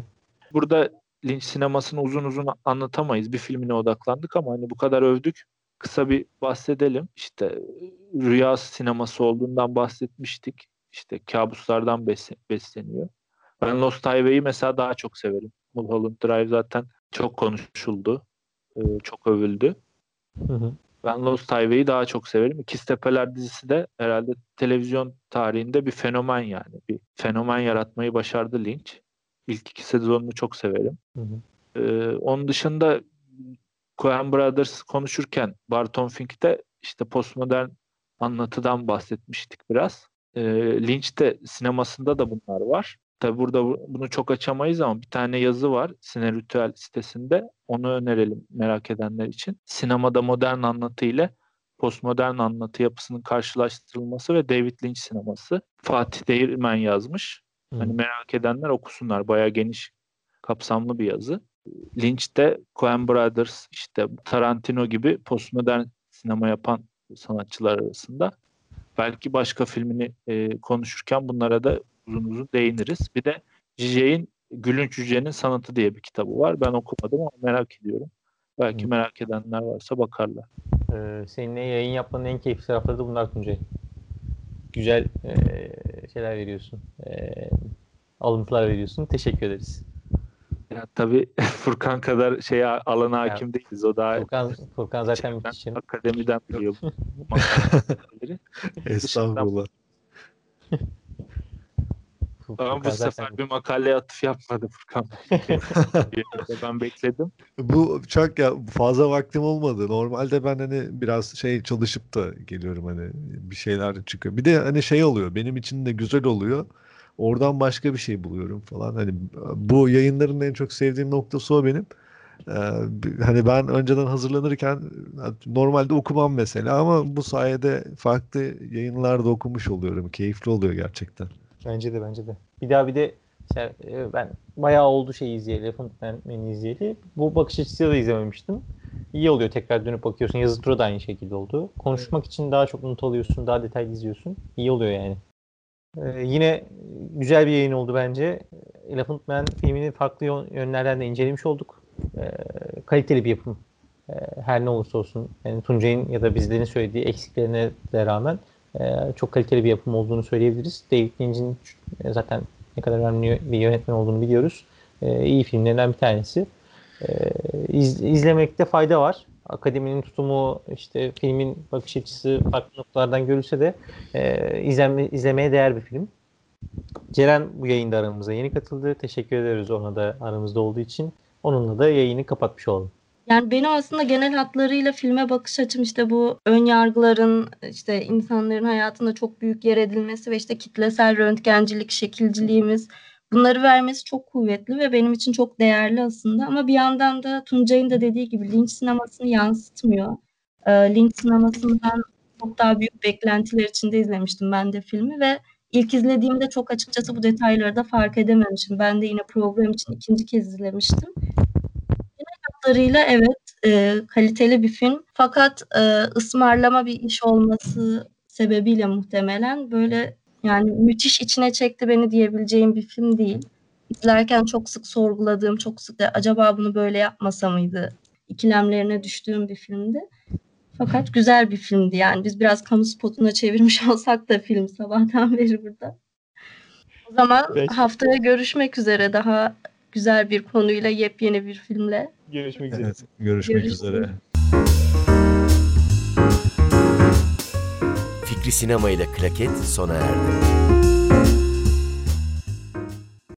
[SPEAKER 4] burada Lynch sinemasını uzun uzun anlatamayız. Bir filmine odaklandık ama hani bu kadar övdük. Kısa bir bahsedelim. İşte rüya sineması olduğundan bahsetmiştik. İşte kabuslardan bes- besleniyor. Ben Lost Highway'i mesela daha çok severim. Mulholland Drive zaten çok konuşuldu. Ee, çok övüldü.
[SPEAKER 2] Hı hı.
[SPEAKER 4] Ben Lost Highway'i daha çok severim. İkiz Tepeler dizisi de herhalde televizyon tarihinde bir fenomen yani. Bir fenomen yaratmayı başardı Lynch. İlk iki sezonunu çok severim.
[SPEAKER 2] Hı hı.
[SPEAKER 4] Ee, onun dışında Coen Brothers konuşurken Barton Fink'te işte postmodern anlatıdan bahsetmiştik biraz. Ee, Lynch de sinemasında da bunlar var. Tabi burada bunu çok açamayız ama bir tane yazı var Sineritüel sitesinde. Onu önerelim merak edenler için. Sinemada modern anlatı ile postmodern anlatı yapısının karşılaştırılması ve David Lynch sineması. Fatih Değirmen yazmış.
[SPEAKER 2] Hı.
[SPEAKER 4] Hani merak edenler okusunlar. Bayağı geniş kapsamlı bir yazı. Lynch de Coen Brothers işte Tarantino gibi postmodern sinema yapan sanatçılar arasında. Belki başka filmini e, konuşurken bunlara da uzun uzun değiniriz. Bir de Cicek'in Gülünç Cüce'nin Sanatı diye bir kitabı var. Ben okumadım ama merak ediyorum. Belki
[SPEAKER 2] Hı.
[SPEAKER 4] merak edenler varsa bakarlar.
[SPEAKER 2] Ee, seninle yayın yapmanın en keyifli tarafları da bunlar Tuncay. Güzel e, şeyler veriyorsun. E, alıntılar veriyorsun. Teşekkür ederiz.
[SPEAKER 4] Ya tabii Furkan kadar şeye alana hakim değiliz. O daha
[SPEAKER 2] Furkan, Furkan zaten
[SPEAKER 4] şeyden,
[SPEAKER 2] müthiş.
[SPEAKER 4] akademiden biliyor makaleleri.
[SPEAKER 3] Estağfurullah.
[SPEAKER 4] Ama bu sefer bir makaleye atıf yapmadı Furkan. ben bekledim.
[SPEAKER 3] Bu çok ya fazla vaktim olmadı. Normalde ben hani biraz şey çalışıp da geliyorum hani bir şeyler çıkıyor. Bir de hani şey oluyor. Benim için de güzel oluyor. Oradan başka bir şey buluyorum falan. Hani bu yayınların en çok sevdiğim noktası o benim. Ee, hani ben önceden hazırlanırken normalde okumam mesela ama bu sayede farklı yayınlarda okumuş oluyorum. Keyifli oluyor gerçekten.
[SPEAKER 2] Bence de bence de. Bir daha bir de mesela, e, ben bayağı oldu şey izleyeli. Elephant Man'i izleyeli. Bu bakış açısıyla da izlememiştim. İyi oluyor tekrar dönüp bakıyorsun. Yazı tura da aynı şekilde oldu. Konuşmak için daha çok not alıyorsun. Daha detaylı izliyorsun. İyi oluyor yani. Ee, yine güzel bir yayın oldu bence. Elephant Man filmini farklı yönlerden de incelemiş olduk. Ee, kaliteli bir yapım. E, her ne olursa olsun yani Tuncay'ın ya da bizlerin söylediği eksiklerine de rağmen e, çok kaliteli bir yapım olduğunu söyleyebiliriz. David Lynch'in e, zaten ne kadar önemli bir yönetmen olduğunu biliyoruz. E, iyi filmlerinden bir tanesi. E, iz, izlemekte fayda var. Akademinin tutumu, işte filmin bakış açısı farklı noktalardan görülse de e, izleme, izlemeye değer bir film. Ceren bu yayında aramıza yeni katıldı. Teşekkür ederiz ona da aramızda olduğu için. Onunla da yayını kapatmış olalım.
[SPEAKER 5] Yani benim aslında genel hatlarıyla filme bakış açım işte bu ön yargıların işte insanların hayatında çok büyük yer edilmesi ve işte kitlesel röntgencilik, şekilciliğimiz bunları vermesi çok kuvvetli ve benim için çok değerli aslında. Ama bir yandan da Tuncay'ın da dediği gibi linç sinemasını yansıtmıyor. E, linç sinemasından çok daha büyük beklentiler içinde izlemiştim ben de filmi ve ilk izlediğimde çok açıkçası bu detayları da fark edememişim. Ben de yine program için ikinci kez izlemiştim hatlarıyla evet e, kaliteli bir film. Fakat e, ısmarlama bir iş olması sebebiyle muhtemelen böyle yani müthiş içine çekti beni diyebileceğim bir film değil. İzlerken çok sık sorguladığım, çok sık acaba bunu böyle yapmasa mıydı ikilemlerine düştüğüm bir filmdi. Fakat güzel bir filmdi yani. Biz biraz kamu spotuna çevirmiş olsak da film sabahtan beri burada. O zaman Peki. haftaya görüşmek üzere daha güzel bir konuyla yepyeni bir filmle.
[SPEAKER 2] Görüşmek üzere. Evet,
[SPEAKER 3] görüşmek Görüşürüz. üzere.
[SPEAKER 1] Fikri Sinema ile Klaket sona erdi.